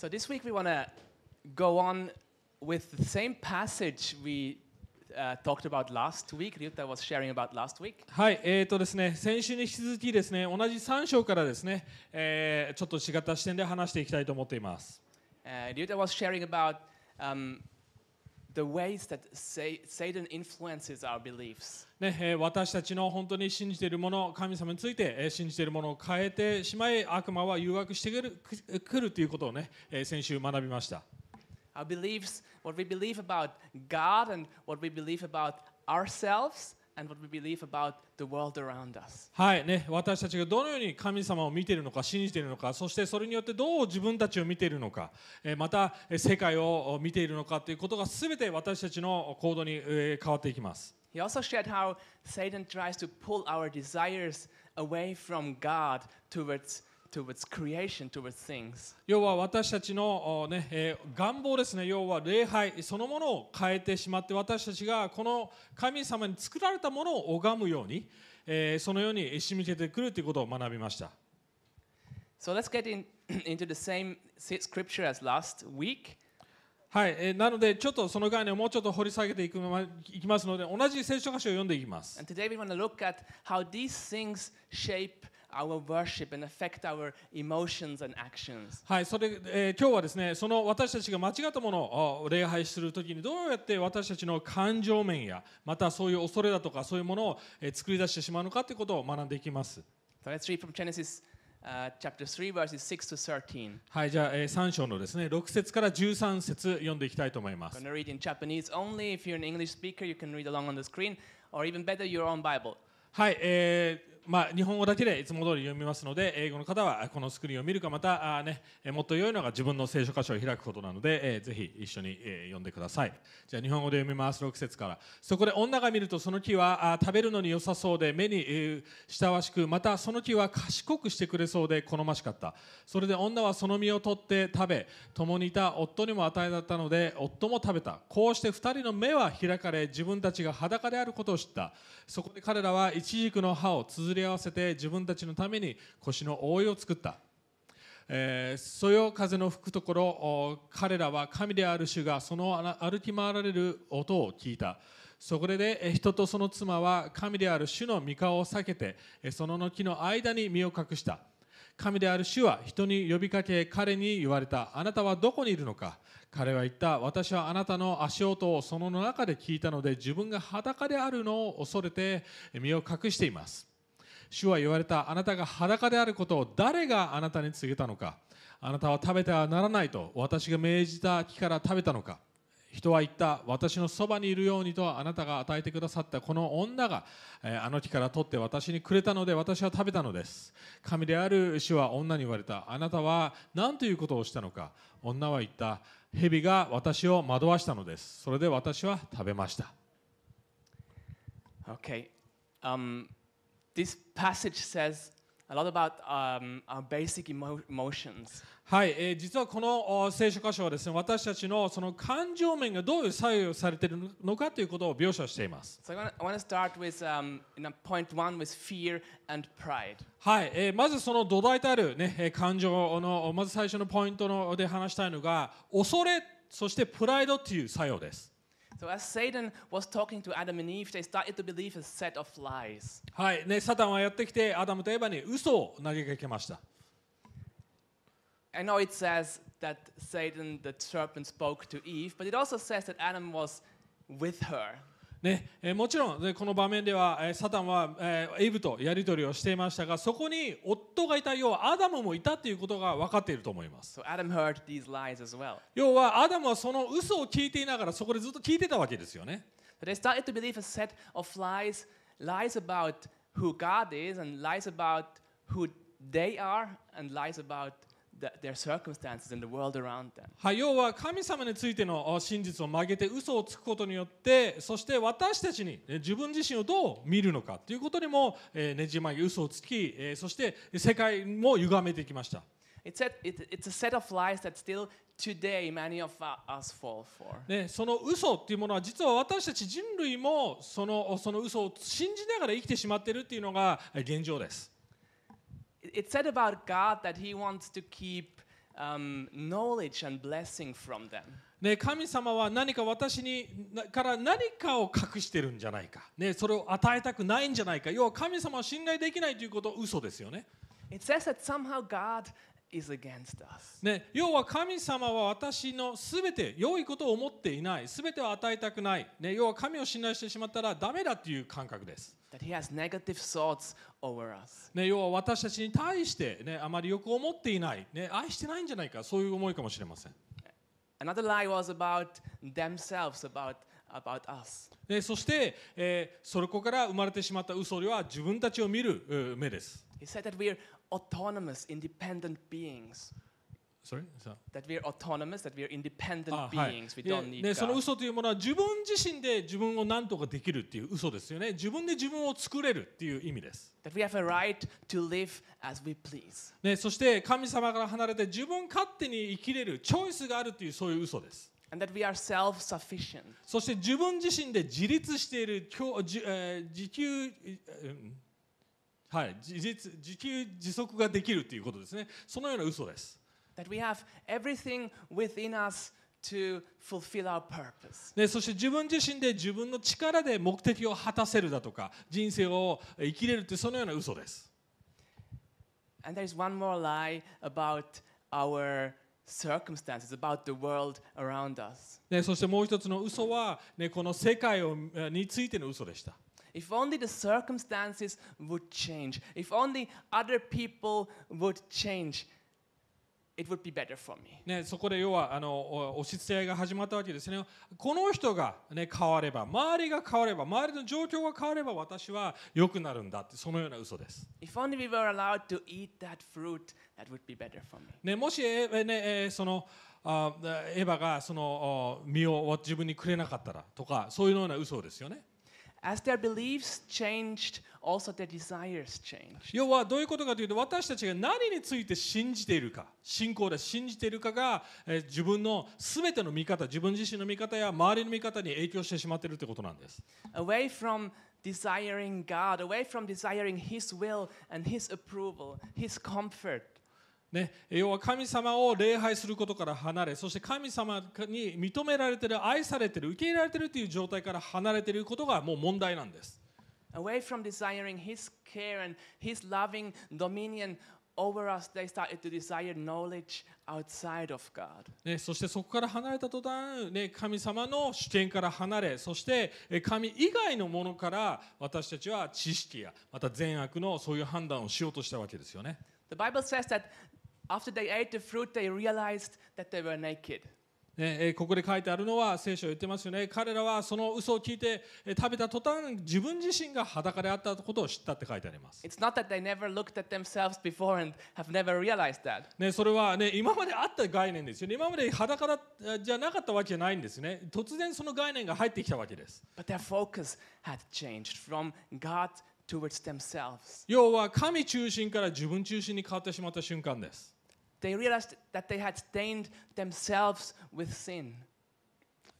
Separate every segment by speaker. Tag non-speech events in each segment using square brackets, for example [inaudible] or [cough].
Speaker 1: So this week we want to go on with the same passage we uh, talked about last week. Ryuta was sharing about last week.
Speaker 2: はい、えーとですね、先週に引き続きですね、同じ3章からですね、えーちょっと違った視点で話していきたいと思っています。
Speaker 1: Uh, Ryuta was sharing about um, the ways that sa- Satan influences our beliefs.
Speaker 2: ねえー私たちの本当に信じているもの、神様について、えー信じているものを変えてしまい、悪魔は誘惑してくるくくるということをね、えー先週学びました。
Speaker 1: Our beliefs, what we believe about God and what we believe about ourselves
Speaker 2: はい、ね、私たちがどのように神様を見ているのか、信じているのか、そしてそれによってどう自分たちを見ているのか、また世界を見ているのかということが全て私たちの行動に変わっていきます。
Speaker 1: Towards creation, towards things.
Speaker 2: 要は私たちの、おねえー願望ですね、要は礼拝そのものを変えてしまって、私たちがこの神様に作られたものを拝むように、えーそのように仕向けてくるということを学びました。
Speaker 1: So let's get in, [clears throat] into the same scripture as last week.
Speaker 2: はい、えーなので、ちょっとその概念をもうちょっと掘り下げていくまいきますので、同じ聖書箇所を読んでいきます。
Speaker 1: And today we want to look at how these things shape our worship and affect our emotions and actions.
Speaker 2: はい、それ、えー今日はですね、その私たちが間違ったものをお礼拝するときに、どうやって私たちの感情面や、またそういう恐れだとか、そういうものを、えー作り出してしまうのかということを学んでいきます。
Speaker 1: So let's read from Genesis uh, chapter 3, verses 6 to 13.
Speaker 2: はい、じゃあ、え3章のですね、6節から13節読んでいきたいと思いま
Speaker 1: I'm
Speaker 2: す
Speaker 1: going。to read in Japanese only. If you're an English speaker, you can read along on the screen, or even better, your own Bible.
Speaker 2: はい、えーまあ、日本語だけでいつも通り読みますので、英語の方はこのスクリーンを見るか、またあ、ね、もっと良いのが自分の聖書箇所を開くことなので、えーぜひ一緒に、えー読んでください。じゃあ、日本語で読みます、6節から。そこで女が見ると、その木はあ食べるのに良さそうで、目に、えー親しく、またその木は賢くしてくれそうで好ましかった。それで女はその実を取って食べ、共にいた夫にも与えだったので、夫も食べた。こうして二人の目は開かれ、自分たちが裸であることを知った。そこで彼らはイチジクの葉を続綴り合わせて自分たちのために腰の覆いを作った。えーそよ風の吹くところ彼らは神である主がその歩き回られる音を聞いた。そこで人とその妻は神である主の御顔を避けてその木の間に身を隠した。神である主は人に呼びかけ彼に言われた。あなたはどこにいるのか。彼は言った。私はあなたの足音をその中で聞いたので自分が裸であるのを恐れて身を隠しています。主は言われたあなたが裸であることを誰があなたに告げたのか？あなたは食べてはならないと私が命じた木から食べたのか？人は言った私のそばにいるようにとあなたが与えてくださったこの女が、えーあの木から取って私にくれたので私は食べたのです。神である主は女に言われた。あなたは何ということをしたのか？女は言った蛇が私を惑わしたのです。それで私は食べました。
Speaker 1: Okay. Um, this passage says a lot about um, our basic emo- emotions.
Speaker 2: はい、えー実はこのお聖書箇所はですね私たちのその感情面がどういう作用されているのかということを描写しています。
Speaker 1: So I want to I wanna start with um, in a point one with fear and pride.
Speaker 2: はい、えーまずその土台とある、ね、えー感情のまず最初のポイントので話したいのが恐れそしてプライドという作用です。
Speaker 1: So as Satan was talking to Adam and Eve, they started to believe a set of lies.
Speaker 2: はいね、サタンはやってきてアダムとエヴァに嘘を投げかけました。
Speaker 1: I know it says that Satan, the serpent, spoke to Eve, but it also says that Adam was with her.
Speaker 2: ねえーもちろん、ね、この場面では、えーサタンは、えーイブとやり取りをしていましたがそこに夫がいた要はアダムもいたということが分かっていると思います。
Speaker 1: So Adam heard these lies as well.
Speaker 2: 要はアダムはその嘘を聞いていながらそこでずっと聞いてたわけですよね。
Speaker 1: So they started to believe a set of lies, lies about who God is, and lies about who they are, and lies about their circumstances and the world around them.
Speaker 2: はい、要は神様についてのあ真実を曲げて嘘をつくことによってそして私たちにえ自分自身をどう見るのかということにも、えーねじ曲げ嘘をつき、えーそして世界も歪めてきました。
Speaker 1: It said, it, it's a set of lies that still today many of us fall for.
Speaker 2: ね、その嘘っていうものは実は私たち人類もそのその嘘を信じながら生きてしまっているっていうのがえ現状です。
Speaker 1: It said about God that He wants to keep um, knowledge and blessing from them.
Speaker 2: ね、神様は何か私になから何かを隠してるんじゃないか、ね、それを与えたくないんじゃないか要は神様を信頼できないということは嘘ですよね
Speaker 1: It says that somehow God is against us.
Speaker 2: ね要は神様は私のすべて良いことを思っていない。すべてを与えたくない、ね、要は神を信頼してしまったらダメだという感覚です、
Speaker 1: That He has negative thoughts over us.
Speaker 2: ね、要は私たちに対して、ね、あまりよく思っていない、ね、愛してないんじゃないか。そういう思いかもしれません。
Speaker 1: Another lie was about themselves, about, about us.
Speaker 2: でそして、えーそこから生まれてしまった嘘では自分たちを見るう目です。
Speaker 1: He said that we are autonomous, independent beings.
Speaker 2: Sorry? さ
Speaker 1: That we are autonomous, that we are independent beings. We
Speaker 2: で
Speaker 1: don't need
Speaker 2: でその.嘘というものは自分自身で自分を何とかできるっていう嘘ですよね自分で自分を作れるっていう意味です、
Speaker 1: That we have a right to live as we please.
Speaker 2: ね、そして神様から離れて自分勝手に生きれるチョイスがあるっていうそういう嘘です
Speaker 1: And that we are self sufficient.
Speaker 2: そして自分自身で自立している自給、えーうんはい、自,立自給自足ができるということですね。そのような嘘です。でそして自分自身で自分の力で目的を果たせるだとか人生を生きれるってそのような嘘です。ねそしてもう一つの嘘は、ね、この世界をについての嘘でした。
Speaker 1: If only the circumstances would change. If only other people would change. It would be better for me.
Speaker 2: ね、そこで要はあの押し付けが始まったわけですね。この人が、ね、変われば、周りが変われば、周りの状況が変われば、私は良くなるんだって、そのような嘘です。もし、ねえ、そのエヴァがその身を自分にくれなかったらとか、そういうような嘘ですよね。
Speaker 1: As their beliefs changed, also their desires changed.
Speaker 2: 要はどういうことかというと私たちが何について信じているか信仰で信じているかが、えー自分の全ての見方自分自身の見方や周りの見方に影響してしまっているということなんです
Speaker 1: Away from desiring God, away from desiring His will and His approval, His comfort.
Speaker 2: ね、要は神様を礼拝することから離れそして神様に認められている愛されている受け入れられているという状態から離れていることがもう問題なんです
Speaker 1: Away from desiring His care and His loving dominion over us, they started to desire knowledge outside of God.
Speaker 2: ね、そしてそこから離れた途端、ね、神様の主権から離れそしてえ神以外のものから私たちは知識やまた善悪のそういう判断をしようとしたわけですよね。
Speaker 1: The Bible says that
Speaker 2: ここで書いてあるのは聖書を言ってますよね。彼らはその嘘を聞いて食べた途端自分自身が裸であったことを知ったって書いてあります。ね、それは、ね、今まであった概念ですよね。今まで裸だじゃなかったわけじゃないんですね。突然その概念が入ってきたわけです。要は神中心から自分中心に変わってしまった瞬間です。
Speaker 1: They realized that they had stained themselves with sin.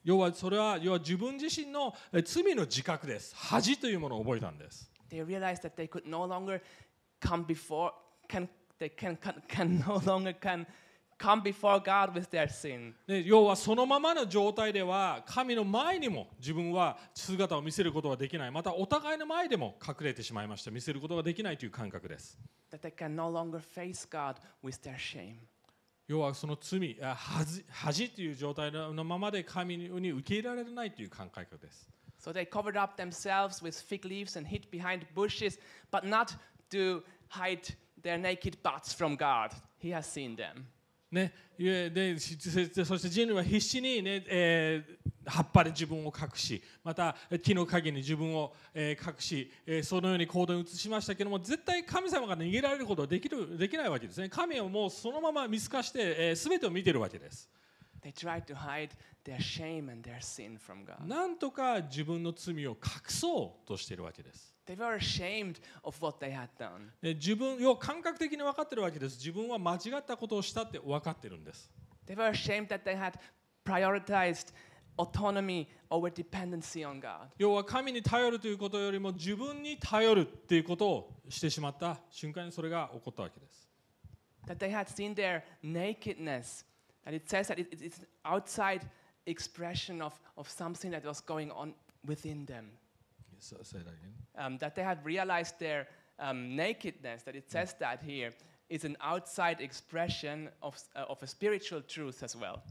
Speaker 2: 要はそれは要は自分自身のえ罪の自覚です恥というものを覚えたんです
Speaker 1: They realized that they could no longer come before, can, they can, can, can no longer can come before God with their sin.
Speaker 2: ね要はそのままの状態では神の前にも自分は姿を見せることができないまたお互いの前でも隠れてしまいました見せることができないという感覚です
Speaker 1: That they can no longer face God with their shame.
Speaker 2: 要はその罪あ恥恥という状態のままで神に受け入れられないという感覚です
Speaker 1: So they covered up themselves with fig leaves and hid behind bushes, but not to hide their naked butts from God. He has seen them.
Speaker 2: ね、でしそそして人類は必死に、ねえー葉っぱで自分を隠しまた木の陰に自分を、えー隠し、えーそのように行動に移しましたけども絶対神様が逃げられることはできるできないわけですね。神はもうそのまま見透かして、えー、全てを見ているわけです。
Speaker 1: They tried to hide their shame and their sin from God.
Speaker 2: なんとか自分の罪を隠そうとしているわけです
Speaker 1: They were ashamed of what they had done.
Speaker 2: で自分要は感覚的に分かってるわけです自分は間違ったことをしたって分かってるんです
Speaker 1: They were ashamed that they had prioritized autonomy over dependency on God.
Speaker 2: 要は神に頼るということよりも自分に頼るっていうことをしてしまった瞬間にそれが起こったわけです
Speaker 1: that they had seen their nakedness. And it says that it, it- it's outside expression of, of something that was going on within them. Um, that they had realized their um, nakedness, that it says that here, is an outside expression of, uh, of a spiritual truth as well.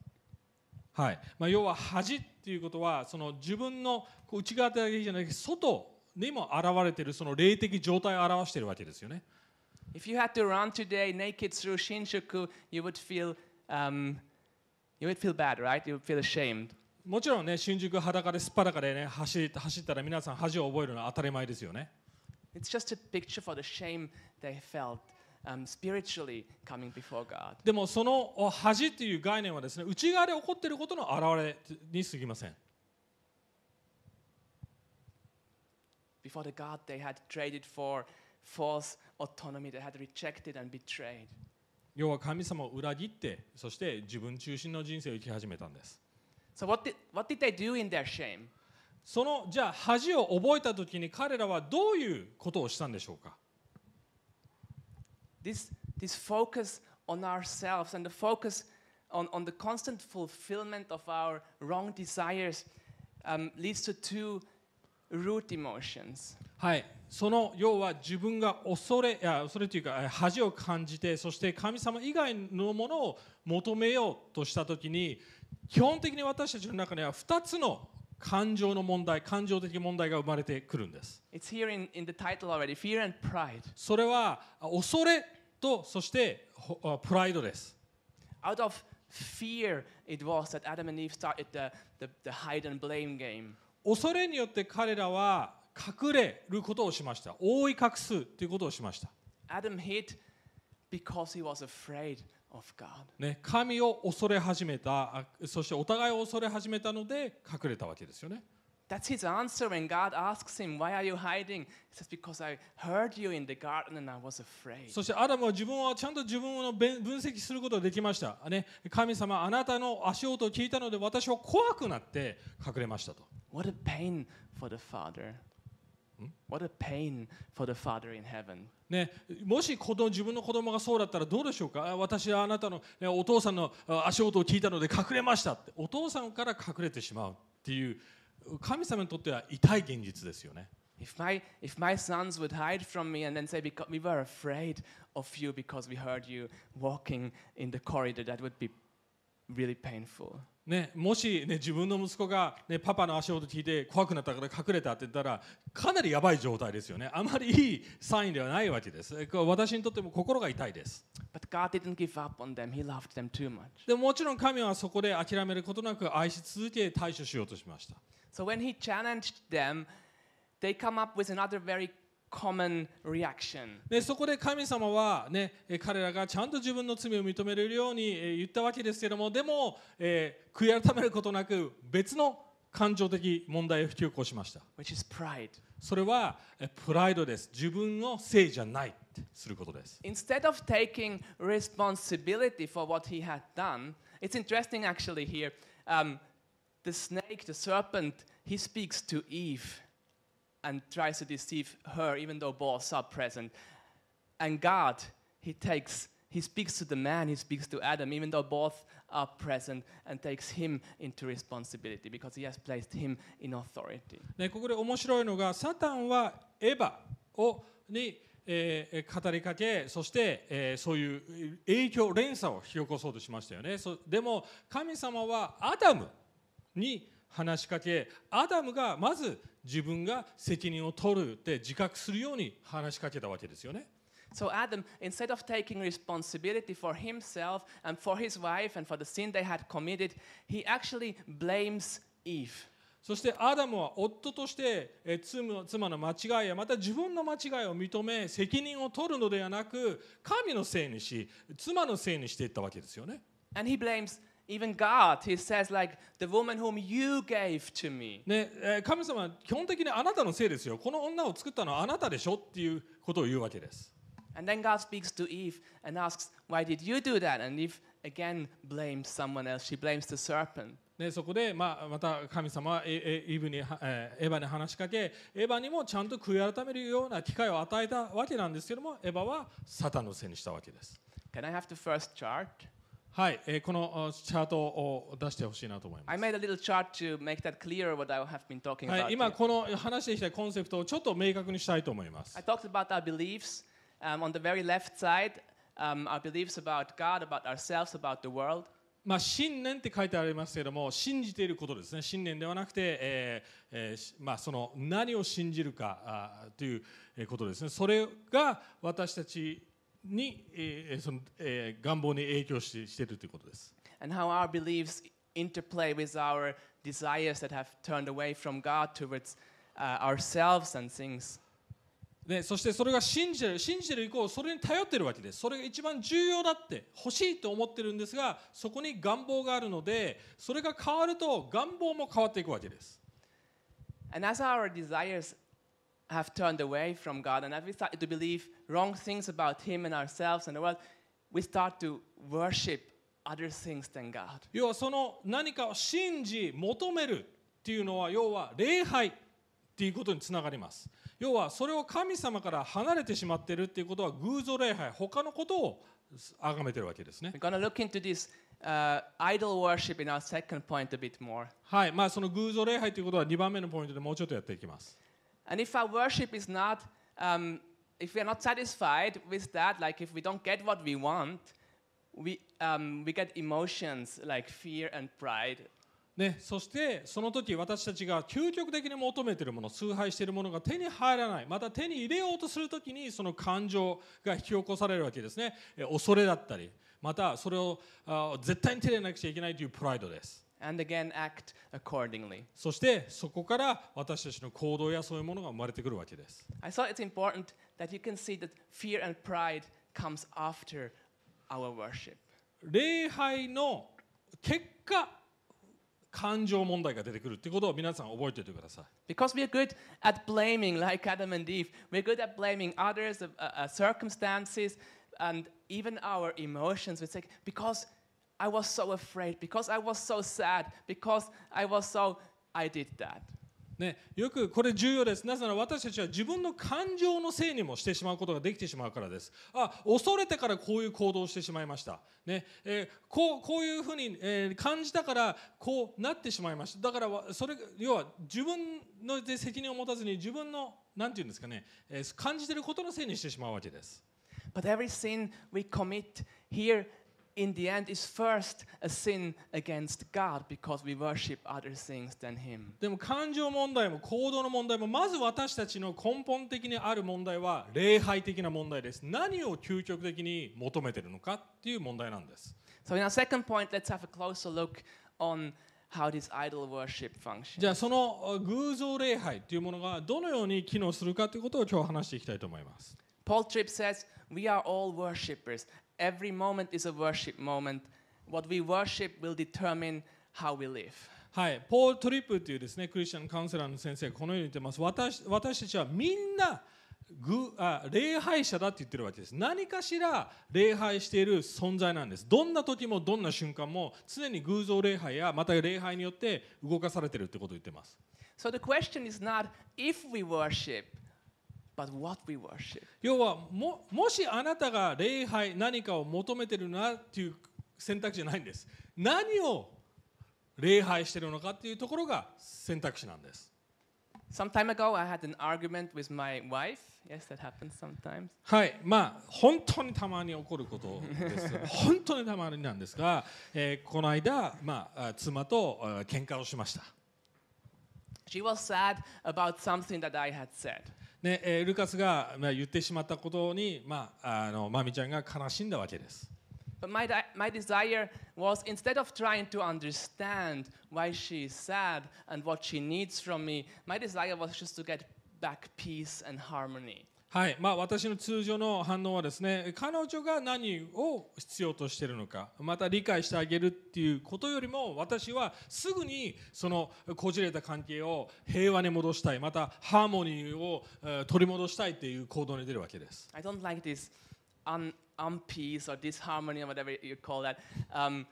Speaker 2: はいまあ、要は恥っていうことはその自分の内側だけじゃなくて外にも現れているその霊的状態を表しているわけですよね。
Speaker 1: If you had to run today naked through Shinjuku, you would feel, um, you would feel bad, right? You would feel ashamed.
Speaker 2: もちろんね、新宿裸ですっぱらかでね走、走ったら皆さん恥を覚えるのは当たり前ですよね。でもその恥という概念はですね内側で起こっていることの表れにすぎません。要は神様を裏切って、そして自分中心の人生を生き始めたんです。
Speaker 1: So, what did, what did they do in their shame?
Speaker 2: そのじゃあ恥を覚えた時に彼らはどういうことをしたんでしょうか
Speaker 1: This, this focus on ourselves and the focus on, on the constant fulfillment of our wrong desires um, leads to two root emotions.
Speaker 2: はいその要は自分が恐れいや恐れというかえ恥を感じてそして神様以外のものを求めようとした時に基本的に私たちの中には2つの感情の問題感情的問題が生まれてくるんです
Speaker 1: It's here in, in the title already fear and pride.
Speaker 2: それはあ恐れとそしてプライドです
Speaker 1: Out of fear, it was that Adam and Eve started the, the, the hide and blame game.
Speaker 2: 恐れによって彼らは隠れることをしました覆い隠すということをしました
Speaker 1: Adam hid because he was afraid.
Speaker 2: ね、神を恐れ始めたあそしてお互いを恐れ始めたので隠れたわけですよね
Speaker 1: That's his answer when God asks him, Why are you hiding? He says, Because I heard you in the garden and I was afraid.
Speaker 2: そしてアダムは自分はちゃんと自分を分分析することができました、ね、神様あなたの足音を聞いたので私は怖くなって隠れましたと
Speaker 1: What a pain for the Father. What a pain for the Father in heaven.
Speaker 2: ね、もし子供自分の子供がそうだったらどうでしょうかあ私はあなたの、ね、お父さんのあ足音を聞いたので隠れましたってお父さんから隠れてしまうっていう神様にとっては痛い現実ですよね
Speaker 1: If my, if my sons would hide from me and then say, because We were afraid of you because we heard you walking in the corridor, that would be really painful.
Speaker 2: ね、もし、ね、自分の息子が、ね、パパの足音聞いて怖くなったから隠れたって言ったらかなりやばい状態ですよね。あまりいいサインではないわけです。私にとっても心が痛いです。
Speaker 1: But God didn't give up on them, He loved them too much.
Speaker 2: でももちろん神はそこで諦めることなく愛し続け対処しようとしました。
Speaker 1: So when He challenged them, they come up with another very common reaction.
Speaker 2: でそこで神様は、ね、え彼らがちゃんと自分の罪を認めれるようにえ言ったわけですけどもでも、えー悔い改めることなく別の感情的問題を引き起こしました
Speaker 1: which is pride.
Speaker 2: それはえプライドです自分のせいじゃないってすることです
Speaker 1: Instead of taking responsibility for what he had done, it's interesting actually here. Um, the snake, the serpent, he speaks to Eve and tries to deceive her, even though both are present. And God, he takes, he speaks to the man, he speaks to Adam, even though both are present, and takes him into responsibility because he has placed him in authority.
Speaker 2: ね、ここで面白いのがサタンはエヴァをに、えー語りかけそして、えーそういう影響連鎖を引き起こそうとしましたよねそでも神様はアダムに話しかけアダムがまず自分が責任を取るって自覚するように話しかけたわけですよね
Speaker 1: So Adam, instead of taking responsibility for himself and for his wife and for the sin they had committed, he actually blames Eve.
Speaker 2: そしてアダムは夫として妻の間違いやまた自分の間違いを認め責任を取るのではなく神のせいにし妻のせいにしていったわけですよね
Speaker 1: And he blames even God. He says, like, the woman whom you gave to me.
Speaker 2: ねえー神様は基本的にあなたのせいですよこの女を作ったのはあなたでしょっていうことを言うわけです
Speaker 1: And then God speaks to Eve and asks, Why did you do that? And Eve again blames someone else. She blames the serpent.
Speaker 2: ね、そこで、まあ、また神様はエエイブに、えーエヴァに話しかけエヴァにもちゃんと悔い改めるような機会を与えたわけなんですけどもエヴァはサタンのせいにしたわけです。
Speaker 1: Can I have the first chart?
Speaker 2: はい、え、このチャートを出してほしいなと思います。はい、今この話してきたコンセプトをちょっと明確にしたいと思います。まあ、信念って書いてありますけれども、信じていることですね。信念ではなくて、ええまあ、その何を信じるかあということですね。それが私たちに、えーそのえー願望に影響してしているということです。
Speaker 1: and how our beliefs interplay with our desires that have turned away from God towards uh, ourselves and things.
Speaker 2: でそしてそれが信じてる信じてる以降それに頼ってるわけですそれが一番重要だって欲しいと思ってるんですがそこに願望があるのでそれが変わると願望も変わっていくわけです
Speaker 1: And as our desires have turned away from God, and as we start to believe wrong things about Him and ourselves and the world, we start to worship other things than God.
Speaker 2: 要はその何かを信じ求めるっていうのは要は礼拝っていうことにつながります要はそれを神様から離れてしまっているっていうことは偶像礼拝他のことを崇めてるわけですね
Speaker 1: We're going to look into this uh, idol worship in our second point a bit more.
Speaker 2: はいまあその偶像礼拝ということは2番目のポイントでもうちょっとやっていきます
Speaker 1: And if our worship is not, um, if we are not satisfied with that, like if we don't get what we want, we, um, we get emotions like fear and pride.
Speaker 2: ね、そしてその時私たちが究極的に求めているもの崇拝しているものが手に入らないまた手に入れようとする時にその感情が引き起こされるわけですねえ恐れだったりまたそれをあ絶対に手に入れなくちゃいけないというプライドです
Speaker 1: And again, act accordingly.
Speaker 2: そしてそこから私たちの行動やそういうものが生まれてくるわけです
Speaker 1: I thought it's important that you can see that fear and pride comes after our worship.
Speaker 2: 礼拝の結果感情問題が出てくるっていうことを皆さん覚えておいてください
Speaker 1: Because we're good at blaming, like Adam and Eve. We're good at blaming others, uh, uh, circumstances, and even our emotions. We say, because I was so afraid, because I was so sad, because I was so, I did that.
Speaker 2: ね、よくこれ重要です。なぜなら私たちは自分の感情のせいにもしてしまうことができてしまうからです。あ、恐れてからこういう行動をしてしまいました。ね、えーこうこういうふうに、えー感じたからこうなってしまいました。だからわそれ要は自分ので責任を持たずに自分のなんていうんですかね、えー感じていることのせいにしてしまうわけです。
Speaker 1: But every sin we commit here in the end is first a sin against God because we worship other things than Him.
Speaker 2: でも感情問題も行動の問題もまず私たちの根本的にある問題は礼拝的な問題です。何を究極的に求めているのかっていう問題なんです。
Speaker 1: So, in our second point, let's have a closer look on how this idol worship functions.
Speaker 2: じゃあそのあ偶像礼拝というものがどのように機能するかということを今日話していきたいと思います。
Speaker 1: Paul Tripp says, We are all worshippers. Every moment is a worship moment. What we worship will determine how we live.
Speaker 2: はい、ポール・トリップというですねクリスチャンカウンセラーの先生がこのように言ってます。私私たちはみんなぐあ礼拝者だって言ってるわけです。何かしら礼拝している存在なんです。どんな時もどんな瞬間も常に偶像礼拝やまた礼拝によって動かされているってことを言ってます。
Speaker 1: So the question is not if we worship, but what we worship.
Speaker 2: 要はももしあなたが礼拝何かを求めてるなっていう選択肢じゃないんです何を礼拝してるのかっていうところが選択肢なんです
Speaker 1: Some time ago, I had an argument with my wife. Yes, that happens sometimes.
Speaker 2: はいまあ本当にたまに起こることです本当にたまになんですが、えーこの間、まあ、あ妻とあ喧嘩をしました
Speaker 1: She was sad about something that I had said.
Speaker 2: ねえールカスが、まあ、言ってしまったことに、まあ、あのマミちゃんが悲しんだわけです
Speaker 1: But my, my desire was instead of trying to understand why she is sad and what she needs from me, my desire was just to get back peace and harmony.
Speaker 2: はいまあ、私の通常の反応はですね彼女が何を必要としているのかまた理解してあげるっていうことよりも私はすぐにそのこじれた関係を平和に戻したいまたハーモニーを取り戻したいっていう行動に出るわけです
Speaker 1: I don't like this un- unpeace or disharmony or whatever you call that. Um,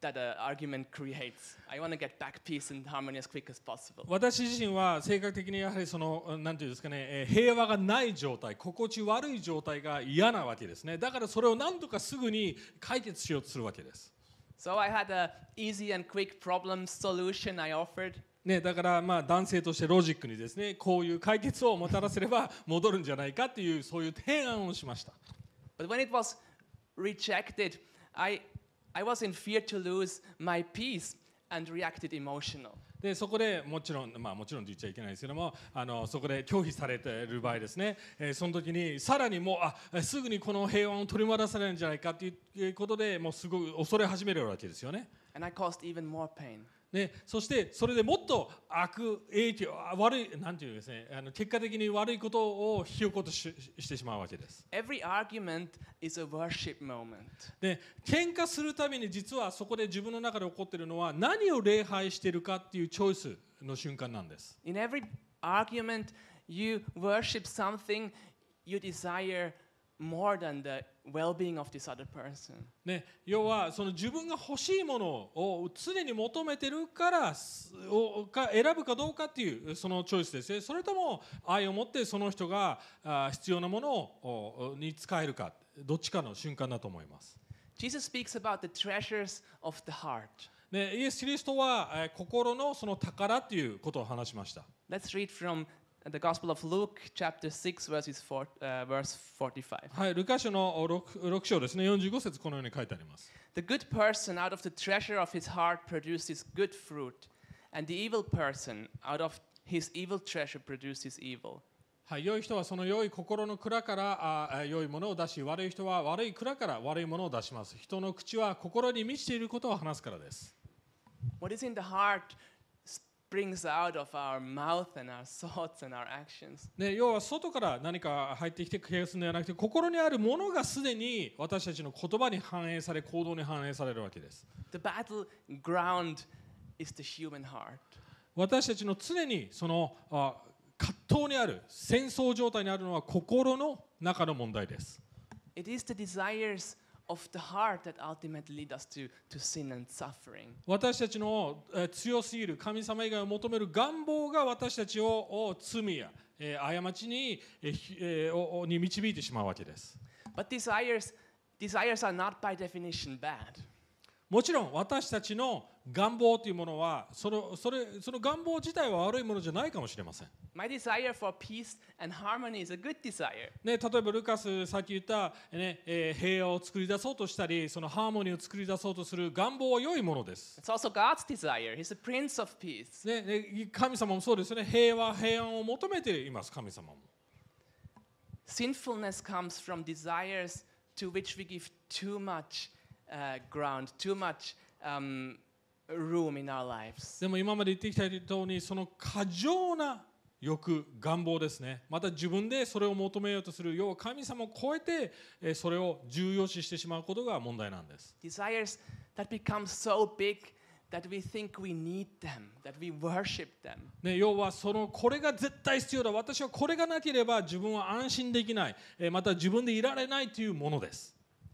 Speaker 1: that an argument creates. I want to get back peace and harmony as quick as possible.
Speaker 2: 私自身は性格的にやはりそのなんていうんですかね、えー平和がない状態心地悪い状態が嫌なわけですねだからそれを何とかすぐに解決しようとするわけです
Speaker 1: So I had a easy and quick problem solution I offered.
Speaker 2: ね、だからまあ男性としてロジックにですねこういう解決をもたらせれば戻るんじゃないかっていうそういう提案をしました
Speaker 1: But when it was rejected, I, I was in fear to lose my peace and reacted emotional.
Speaker 2: でそこでもちろんまあもちろんと言っちゃいけないですけどもあのそこで拒否されている場合ですね、えーその時にさらにもうあすぐにこの平和を取り戻されるんじゃないかということでもうすごく恐れ始めるわけですよね
Speaker 1: And I caused even more pain.
Speaker 2: ね、そしてそれでもっと悪影響あ悪いなんていうんですねあの結果的に悪いことを引き起ことししてしまうわけです。
Speaker 1: Every argument is a worship moment.
Speaker 2: で喧嘩するために実はそこで自分の中で起こっているのは何を礼拝しているかっていうチョイスの瞬間なんです。
Speaker 1: In every argument, you worship something you desire more than the well being of this other person.
Speaker 2: ね、要はその自分が欲しいものを常に求めてるからすをか選ぶかどうかっていうそのチョイスですねそれとも愛を持ってその人があ必要なものをおに使えるかどっちかの瞬間だと思います。
Speaker 1: Jesus speaks about the treasures of the heart.
Speaker 2: ね、イエス・キリストは、えー心のその宝っていうことを話しました。
Speaker 1: Let's read from the Gospel of Luke, chapter 6, verses four, uh, verse 45.
Speaker 2: はい、ルカ書の 6, 6章ですね、45節このように書いてあります。
Speaker 1: The good person out of the treasure of his heart produces good fruit, and the evil person out of his evil treasure produces evil.
Speaker 2: はい、良い人はその良い心の蔵からああ良いものを出し、悪い人は悪い蔵から悪いものを出します。人の口は心に満ちていることを話すからです。
Speaker 1: What is in the heart springs out of our mouth and our thoughts and our actions.
Speaker 2: ね、要は外から何か入ってきて消すのではなくて、心にあるものがすでに私たちの言葉に反映され、行動に反映されるわけです。
Speaker 1: The battleground is the human heart.
Speaker 2: 私たちの常にそのあ葛藤にある戦争状態にあるのは心の中の問題です。
Speaker 1: It is the desires of the heart that ultimately lead us to, to sin and suffering.
Speaker 2: 私たちのえー強すぎる神様以外を求める願望が私たちをを罪や、えー過ちに,、に導いてしまうわけです。
Speaker 1: But desires, desires are not by definition bad.
Speaker 2: もちろん私たちの願望というものはそのそれその願望自体は悪いものじゃないかもしれません。
Speaker 1: My desire for peace and harmony is a good desire.
Speaker 2: ね、例えばルカスさっき言った、ねえー平和を作り出そうとしたりそのハーモニーを作り出そうとする願望は良いものです。
Speaker 1: It's also God's desire. He's the Prince of Peace.
Speaker 2: ねね、神様もそうですよね平和平安を求めています神様も。
Speaker 1: Sinfulness comes from desires to which we give too much uh, ground, too much um, room in our lives.
Speaker 2: でも今まで言ってきたようにその過剰な欲願望ですね。また自分でそれを求めようとする要は神様を超えてえーそれを重要視してしまうことが問題なんです。
Speaker 1: Desires that become so big that we think we need them, that we worship them.
Speaker 2: ね、要はそのこれが絶対必要だ。私はこれがなければ自分は安心できない。えーまた自分でいられないというものです、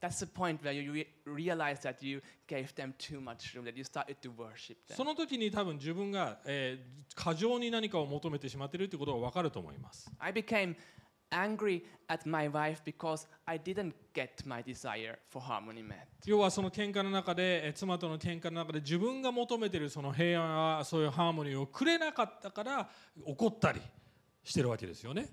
Speaker 1: That's the point where you re- realize that you gave them too much room, that you started to worship
Speaker 2: そ
Speaker 1: them.
Speaker 2: の時に多分自分が、えー過剰に何かを求めてしまっているということが分かると思います
Speaker 1: I became angry at my wife because I didn't get my desire for harmony met.
Speaker 2: 要はその喧嘩の中でえー妻との喧嘩の中で自分が求めているその平和やそういうハーモニーをくれなかったから怒ったりしてるわけですよね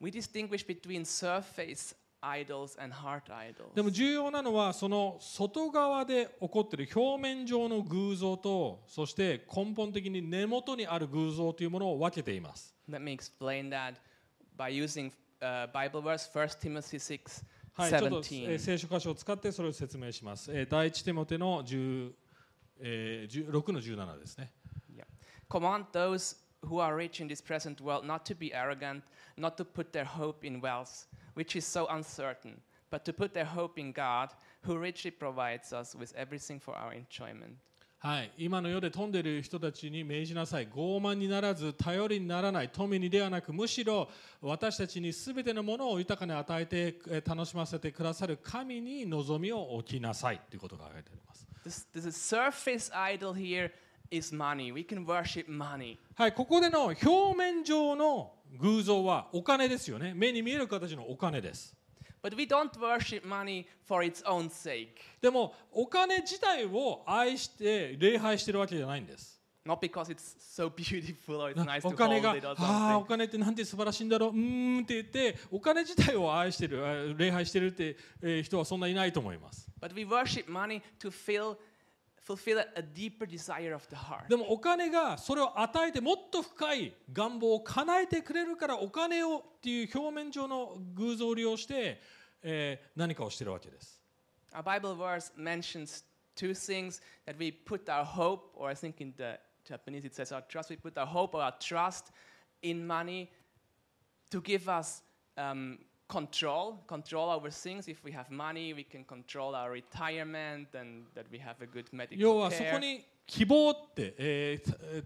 Speaker 1: We distinguish between surface idols and heart idols.
Speaker 2: でも重要なのはその外側で起こっている表面上の偶像とそして根本的に根元にある偶像というものを分けています
Speaker 1: Let me explain that by using uh, Bible verse 1 Timothy 6
Speaker 2: はい、ちょっと、えー
Speaker 1: 17.
Speaker 2: 聖書箇所を使ってそれを説明します。えー第一テモテの10、えー、16の17ですね。
Speaker 1: command those who are rich in this present world not to be arrogant, not to put their hope in wealth,
Speaker 2: はい、今の世で飛んでいる人たちに命じなさい。傲慢にならず、頼りにならない、富にではなく、むしろ私たちにすべてのものを豊かに与えて楽しませてくださる神に望みを置きなさい。ということが挙げてあます。ここでの表面上の偶像はお金ですよね。目に見える形のお金です。
Speaker 1: But we don't worship money for its own sake,
Speaker 2: でもお金自体を愛して礼拝してるわけじゃないんです。
Speaker 1: not because it's so beautiful or it's
Speaker 2: な
Speaker 1: nice
Speaker 2: お
Speaker 1: to
Speaker 2: 金
Speaker 1: hold
Speaker 2: が
Speaker 1: it or
Speaker 2: ああお
Speaker 1: something.
Speaker 2: 金ってなんて素晴らしいんだろううーんって言ってお金自体を愛してるあ礼拝してるって、えー人はそんないないと思います。
Speaker 1: But we worship money to fill, fulfill a, a deeper desire of the heart.
Speaker 2: でもお金がそれを与えてもっと深い願望を叶えてくれるからお金をっていう表面上の偶像を利用して、えー何かをしてるわけです。
Speaker 1: Our Bible verse mentions two things that we put our hope, or I think in the Japanese it says our trust, we put our hope or our trust in money to give us um, control, control over things. If we have money, we can control our retirement and that we have a good
Speaker 2: 要
Speaker 1: medical
Speaker 2: はそこ
Speaker 1: care.
Speaker 2: に希望って、えー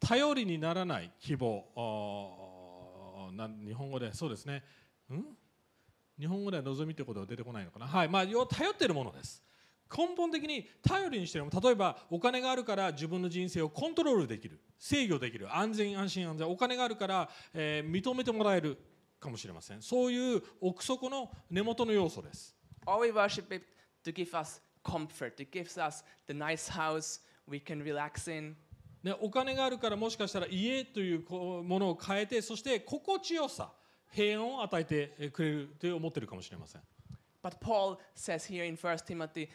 Speaker 2: 頼りにならない希望。なん日本語でそうですね。ん？日本語では望みということは出てこないのかな？はい。まあ要は頼っているものです。根本的に頼りにしている例えばお金があるから自分の人生をコントロールできる。制御できる。安全安心安全。お金があるから、えー認めてもらえるかもしれませんそういう奥底の根元の要素です
Speaker 1: Or we worship it to give us comfort. It gives us the nice house we can relax in.
Speaker 2: ね、お金があるからもしかしたら家というものを変えてそして心地よさ平安を与えてえくれると思っているかもしれません
Speaker 1: But Paul says here in 1 Timothy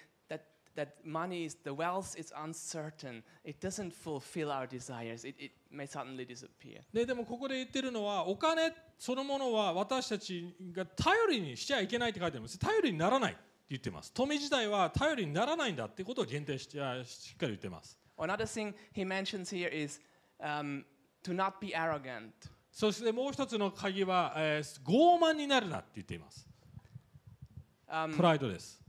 Speaker 1: that, money is, the wealth is uncertain. It doesn't fulfill our desires. It, it may suddenly disappear.
Speaker 2: ででもここで言ってるのはお金そのものは私たちが頼りにしちゃいけないって書いてあります頼りにならないって言ってます富自体は頼りにならないんだってことを限定してあしっかり言ってます
Speaker 1: Another thing he mentions here is um, to not be arrogant.
Speaker 2: そしてもう一つの鍵は、えー傲慢になるなって言っています、
Speaker 1: Um,
Speaker 2: プライドです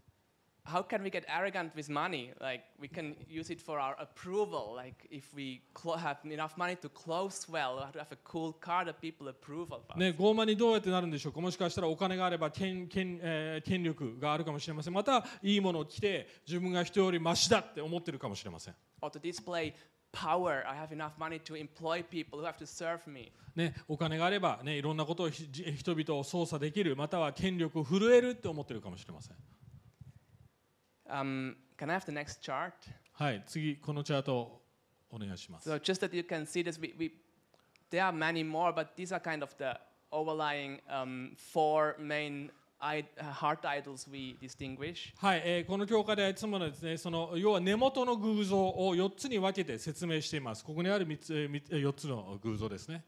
Speaker 1: how can we get arrogant with money? Like we can use it for our approval. Like if we have enough money to clothes well, or to have a cool car that people approve of us.
Speaker 2: ね、傲慢にどうやってなるんでしょうかもしかしたらお金があれば権権,、えー権力があるかもしれませんまたいいものを着て自分が人よりマシだって思ってるかもしれません、
Speaker 1: Or to display power. I have enough money to employ people who have to serve me.
Speaker 2: ね、お金があれば、ね、いろんなことを人々を操作できるまたは権力を震えるって思ってるかもしれません
Speaker 1: Um, can I have the next chart?
Speaker 2: はい次このチャートをお願いします
Speaker 1: So just that you can see this, we, we, there are many more, but these are kind of the overlying um, four main uh, heart idols we distinguish.
Speaker 2: はい、えーこの教科ではいつものですねその要は根元の偶像を4つに分けて説明していますここにある3つ、えー4つの偶像ですね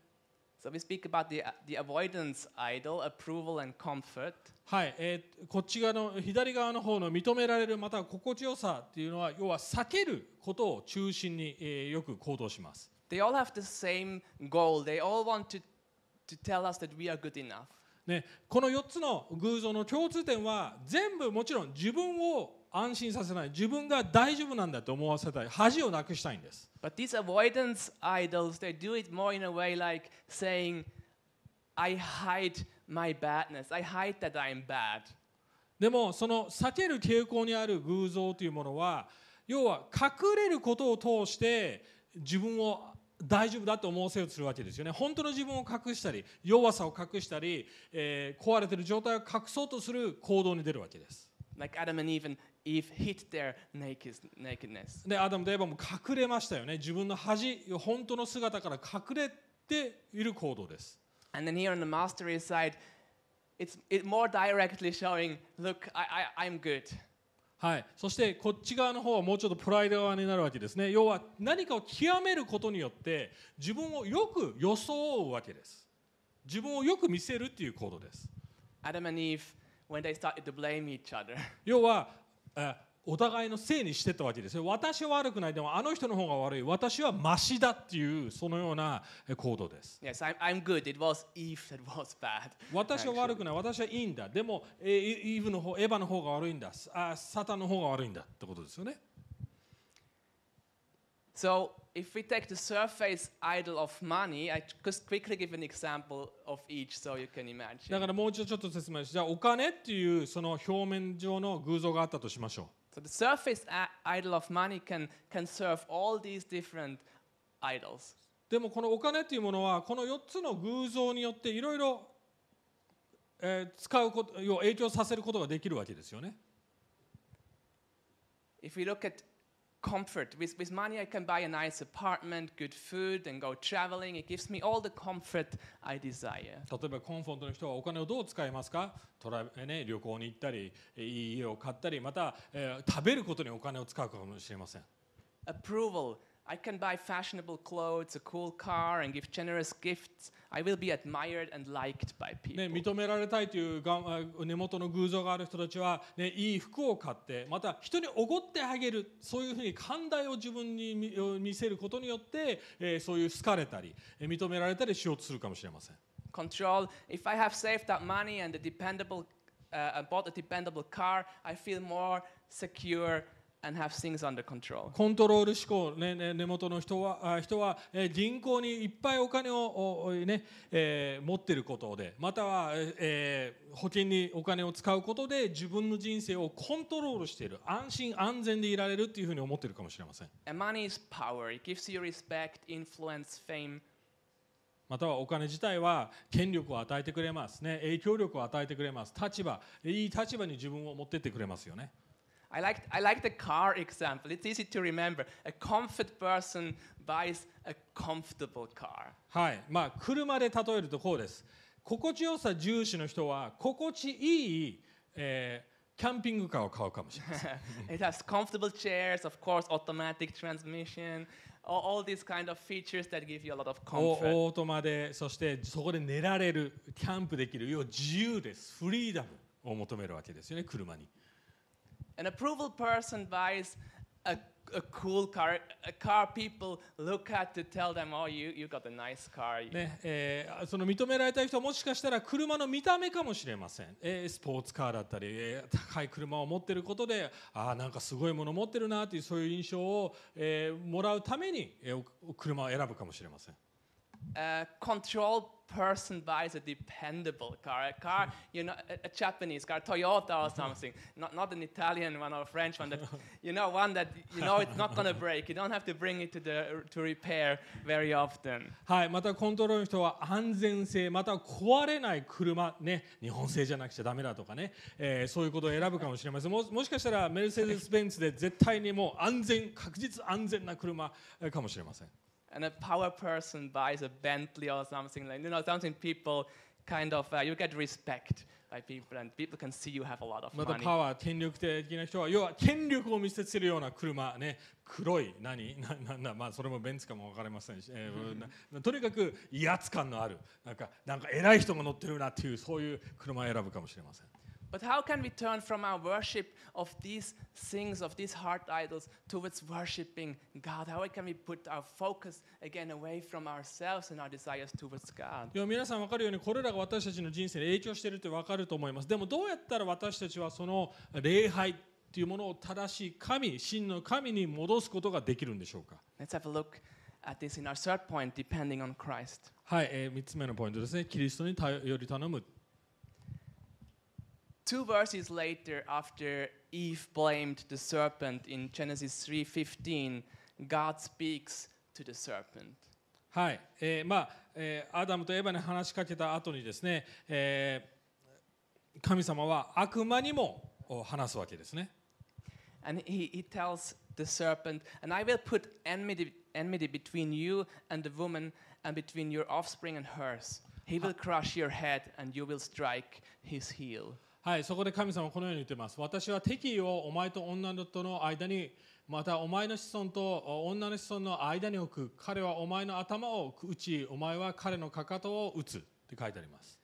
Speaker 1: So we speak about the, uh, the avoidance idol, approval and comfort.
Speaker 2: はい、えーこっち側の左側の方の認められるまたは心地よさっていうのは要は避けることを中心に、えーよく行動します。
Speaker 1: They all have the same goal. They all want to, to tell us that we are good enough.
Speaker 2: ね、この4つの偶像の共通点は全部もちろん自分を安心させない。自分が大丈夫なんだと思わせたい。恥をなくしたいんです。
Speaker 1: But these avoidance idols, they do it more in a way like saying, I hide my badness. I hide that I'm bad.
Speaker 2: でもその避ける傾向にある偶像というものは要は隠れることを通して自分を大丈夫だと思わせようとするわけですよね。本当の自分を隠したり弱さを隠したり、えー壊れている状態を隠そうとする行動に出るわけです。
Speaker 1: Like Adam and Eve, and
Speaker 2: で、アダム・デーバも隠れましたよね。自分の恥、本当の姿から隠れている行動です。はい。そして、こっち側の方はもうちょっとプライドになるわけですね。要は何かを極めることによって自分をよく装うわけです。自分をよく見せるっていう行動です。
Speaker 1: アダム・エヴ、when they。[laughs]
Speaker 2: 要は、お互いのせいにしてたわけです。よ私は悪くない。でもあの人の方が悪い。私はマシだっていうそのようなえ行動です。
Speaker 1: Yes, I'm, I'm good. It was Eve that was bad. [laughs]
Speaker 2: 私は悪くない。私はいいんだ。でもえーイーブの方エヴァの方が悪いんだ。あサタンの方が悪いんだってことですよね
Speaker 1: So, if we take the surface idol of money, I just quickly give an example of each so you can
Speaker 2: だ
Speaker 1: imagine.
Speaker 2: からもう一度ちょっと説明しじゃあお金っていうその表面上の偶像があったとしましょう
Speaker 1: So, the surface idol of money can, can serve all these different idols.
Speaker 2: でもこのお金っていうものはこの4つの偶像によっていろいろえー使うこと影響させることができるわけですよね
Speaker 1: If we look at comfort. With, with money, I can buy a nice apartment, good food, and go traveling. It gives me all the comfort I desire.
Speaker 2: 例えば、コンフォントの人はお金をどう使いますかトラ、ね、旅行に行ったり、いい家を買ったり、また、えー、食べることにお金を使うかもしれません。
Speaker 1: Approval, I can buy fashionable clothes, a cool car, and give generous gifts. I will be admired and liked by people.
Speaker 2: ね、認められたいというがあ根元の偶像がある人たちは、ね、いい服を買ってまた人におごってあげるそういうふうに寛大を自分に見見せることによって、えーそういう好かれたりえー認められたりしようとするかもしれません
Speaker 1: Control. If I have saved up money and a dependable, uh, I bought a dependable car, I feel more secure And have things under control.
Speaker 2: コントロール思考、ねね、根元の人はあ人は、えー銀行にいっぱいお金を、ねえー持っていることでまたは、えー保険にお金を使うことで自分の人生をコントロールしている安心安全でいられるっていうふうに思っているかもしれません
Speaker 1: And money is power. It gives you respect, influence, fame.
Speaker 2: またはお金自体は権力を与えてくれますね影響力を与えてくれます立場いい立場に自分を持ってってくれますよね
Speaker 1: I like, I like the car example. It's easy to remember. A comfort person buys a comfortable car.
Speaker 2: はいまあ車で例えるとこうです心地よさ重視の人は心地いい、えーキャンピングカーを買うかもしれません
Speaker 1: it has comfortable chairs, of course, automatic transmission, all, these kind of features that give you a lot of
Speaker 2: お
Speaker 1: comfort.
Speaker 2: オートマでそしてそこで寝られるキャンプできる要は自由ですフリーダムを求めるわけですよね車に
Speaker 1: An approval person buys a, a cool car, a car people look at to tell them, oh, you, you got a nice car.
Speaker 2: ねえーその認められたい人はもしかしたら車の見た目かもしれません、えースポーツカーだったり、えー高い車を持ってることでああなんかすごいもの持ってるなというそういう印象を、えーもらうために、えーお車を選ぶかもしれません。
Speaker 1: A control person buys a dependable car, a car, you know, a, a Japanese car, Toyota or something, not, not an Italian one or a French one, that, you know, one that you know it's not going to break. You don't have to bring it to, the, to repair very often.
Speaker 2: はい、またコントロールの人は安全性または壊れない車ね日本製じゃなくちゃダメだとかね、えーそういうことを選ぶかもしれませんももしかしたらメルセデス・ベンツで絶対にもう安全確実安全な車えーかもしれません
Speaker 1: And a power person buys a Bentley or something like, you know, something people kind of, uh, you get respect by people and people can see you have a lot of
Speaker 2: また
Speaker 1: money.
Speaker 2: パワー権力的な人は要は権力を見せつけるような車ね黒い何ななんだまあそれもベンツかも分かりませんし、えーなとにかく威圧感のあるなんかなんか偉い人が乗ってるなっていうそういう車を選ぶかもしれません
Speaker 1: But how can we turn from our worship of these things, of these heart idols, towards worshiping God? How can we put our focus again away from ourselves and our desires towards God?
Speaker 2: いや皆さん分かるようにこれらが私たちの人生に影響しているって分かると思いますでもどうやったら私たちはその礼拝っていうものを正しい神真の神に戻すことができるんでしょうか
Speaker 1: Let's have a look at this in our third point, depending on Christ.
Speaker 2: はい、えー、3つ目のポイントですねキリストに頼り頼む
Speaker 1: Two verses later, after Eve blamed the serpent in Genesis 3:15, God speaks to the serpent.
Speaker 2: はい、えーまあ、えーアダムとエヴァに話しかけた後にですね、えー神様は悪魔にもお話すわけですね。
Speaker 1: And he, he tells the serpent, And I will put enmity, enmity between you and the woman, and between your offspring and hers. He will crush your head, and you will strike his heel.
Speaker 2: はい、そこで神様はこのように言っています。私は敵意をお前と女のとの間に、またお前の子孫とお女の子孫の間に置く。彼はお前の頭を打ち、お前は彼のかかとを打つ。って書いてあります。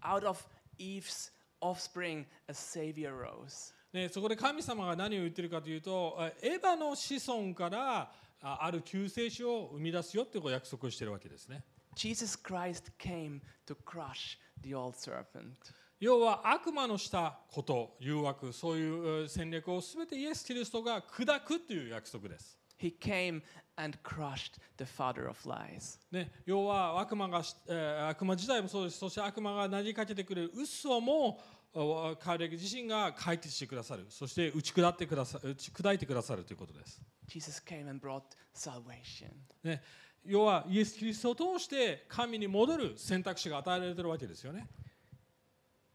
Speaker 1: Out of Eve's offspring, a savior rose.
Speaker 2: ね、そこで神様が何を言ってるかというとあエヴァの子孫からあある救世主を生み出すよってこう約束をしているわけですね
Speaker 1: Jesus Christ came to crush the old serpent.
Speaker 2: 要は悪魔のしたこと誘惑そういうえ戦略を全てイエス・キリストが砕くという約束です、
Speaker 1: He came and crushed the father of lies.
Speaker 2: ね、要は悪魔がし、えー悪魔自体もそうですそして悪魔が投げかけてくれる嘘もお彼自身が解決してくださるそして打ち砕ってくださ打ち砕いてくださるということです
Speaker 1: Jesus came and brought salvation.
Speaker 2: ね、要はイエス・キリストを通して神に戻る選択肢が与えられているわけですよね。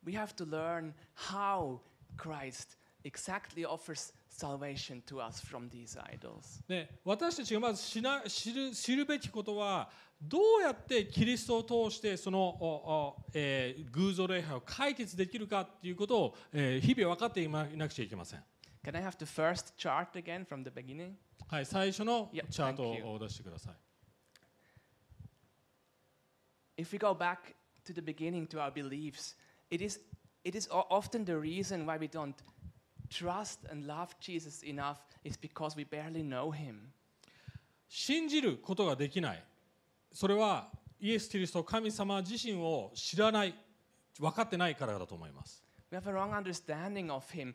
Speaker 1: We have to learn how Christ exactly offers salvation to us from these idols.
Speaker 2: ね、私たちがまず知な知る知るべきことはどうやってキリストを通してそのおお、えー偶像礼拝を解決できるかということを、えー日々分かっていなくちゃいけません。
Speaker 1: Can I have the first chart again from the beginning?
Speaker 2: はい、最初のチャート.を出してください。
Speaker 1: If we go back to the beginning to our beliefs, it is, it is o- often the reason why we don't trust and love Jesus enough is because we barely know him.
Speaker 2: 信じることができない。それはイエス・キリスト神様自身を知らない、分かってないからだと思います。
Speaker 1: We have a wrong understanding of him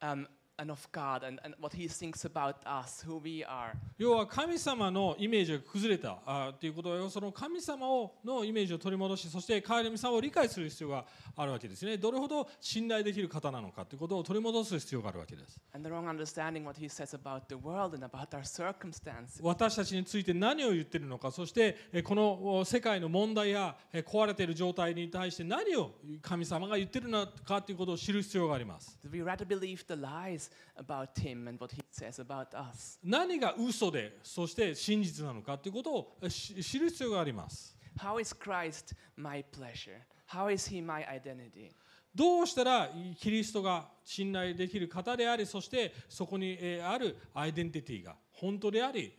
Speaker 1: um, and of God and, and what he thinks about us, who we are.
Speaker 2: 要は神様のイメージが崩れたあということはその神様をのイメージを取り戻しそして神様を理解する必要があるわけですねどれほど信頼できる方なのかということを取り戻す必要があるわけです
Speaker 1: And the wrong understanding what he says about the world and about our circumstances.
Speaker 2: 私たちについて何を言っているのかそしてえこのお世界の問題やえ壊れている状態に対して何を神様が言っているのかということを知る必要があります
Speaker 1: Do we rather believe the lies about him and what he says about us?
Speaker 2: 何が嘘でそして真実なのかということを知る必要があります
Speaker 1: How is Christ my pleasure? How is he my identity?
Speaker 2: どうしたらキリストが信頼できる方でありそしてそこにえーあるアイデンティティが本当であり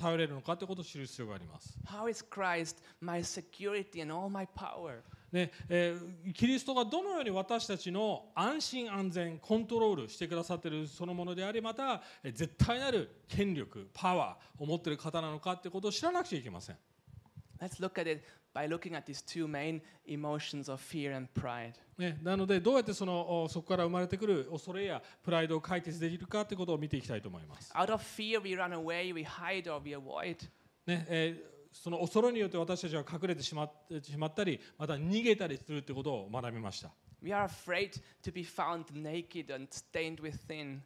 Speaker 2: 頼れるのかということを知る必要があります。
Speaker 1: How is Christ my security and all my power?
Speaker 2: ねえーキリストがどのように私たちの安心安全コントロールしてくださっているそのものでありまたえー絶対なる権力パワーを持っている方なのかということを知らなくちゃいけません。
Speaker 1: Let's look at it by looking at these two main emotions of fear and pride.
Speaker 2: ね、なのでどうやってそのおそこから生まれてくる恐れやプライドを解決できるかということを見ていきたいと思います。
Speaker 1: Out of fear, we run away, we hide, or we avoid.
Speaker 2: ねえーその恐れによって私たちは隠れてしまってしまったりまた逃げたりするということを学びました
Speaker 1: We are afraid to be found naked and stained with sin.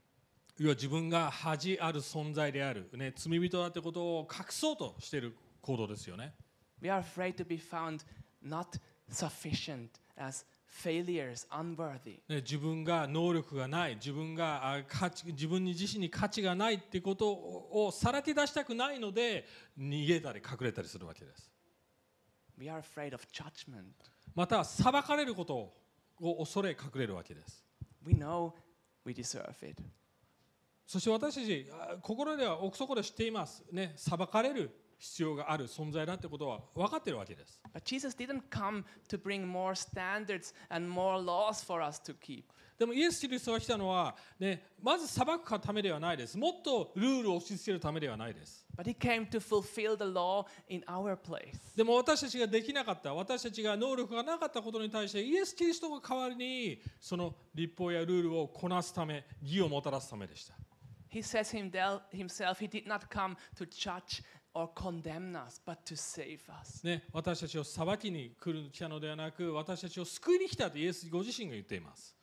Speaker 2: 要は自分が恥ある存在である、ね、罪人だということを隠そうとしている行動ですよね
Speaker 1: We are afraid to be found not sufficient as failures, unworthy.
Speaker 2: ね自分が能力がない自分があ価値自分に自身に価値がないってことををさらけ出したくないので逃げたり隠れたりするわけです
Speaker 1: We are afraid of judgment.
Speaker 2: また裁かれることを恐れ隠れるわけです
Speaker 1: We know we deserve it.
Speaker 2: そして私たちあ心では奥底で知っていますね裁かれる必要がある存在だってことは分かっているわけです
Speaker 1: But Jesus didn't come to bring more standards and more laws for us to keep.
Speaker 2: でもイエス・キリストが来たのは、ね、まず裁くためではないですもっとルールを押し付けるためではないです
Speaker 1: But he came to fulfill the law in our place.
Speaker 2: でも私たちができなかった私たちが能力がなかったことに対してイエス・キリストが代わりにその立法やルールをこなすため義をもたらすためでした
Speaker 1: He says himself he did not come to judge or condemn us, but to save us.
Speaker 2: ね、私たちを裁きに来る来たのではなく私たちを救いに来たとイエスご自身が言っています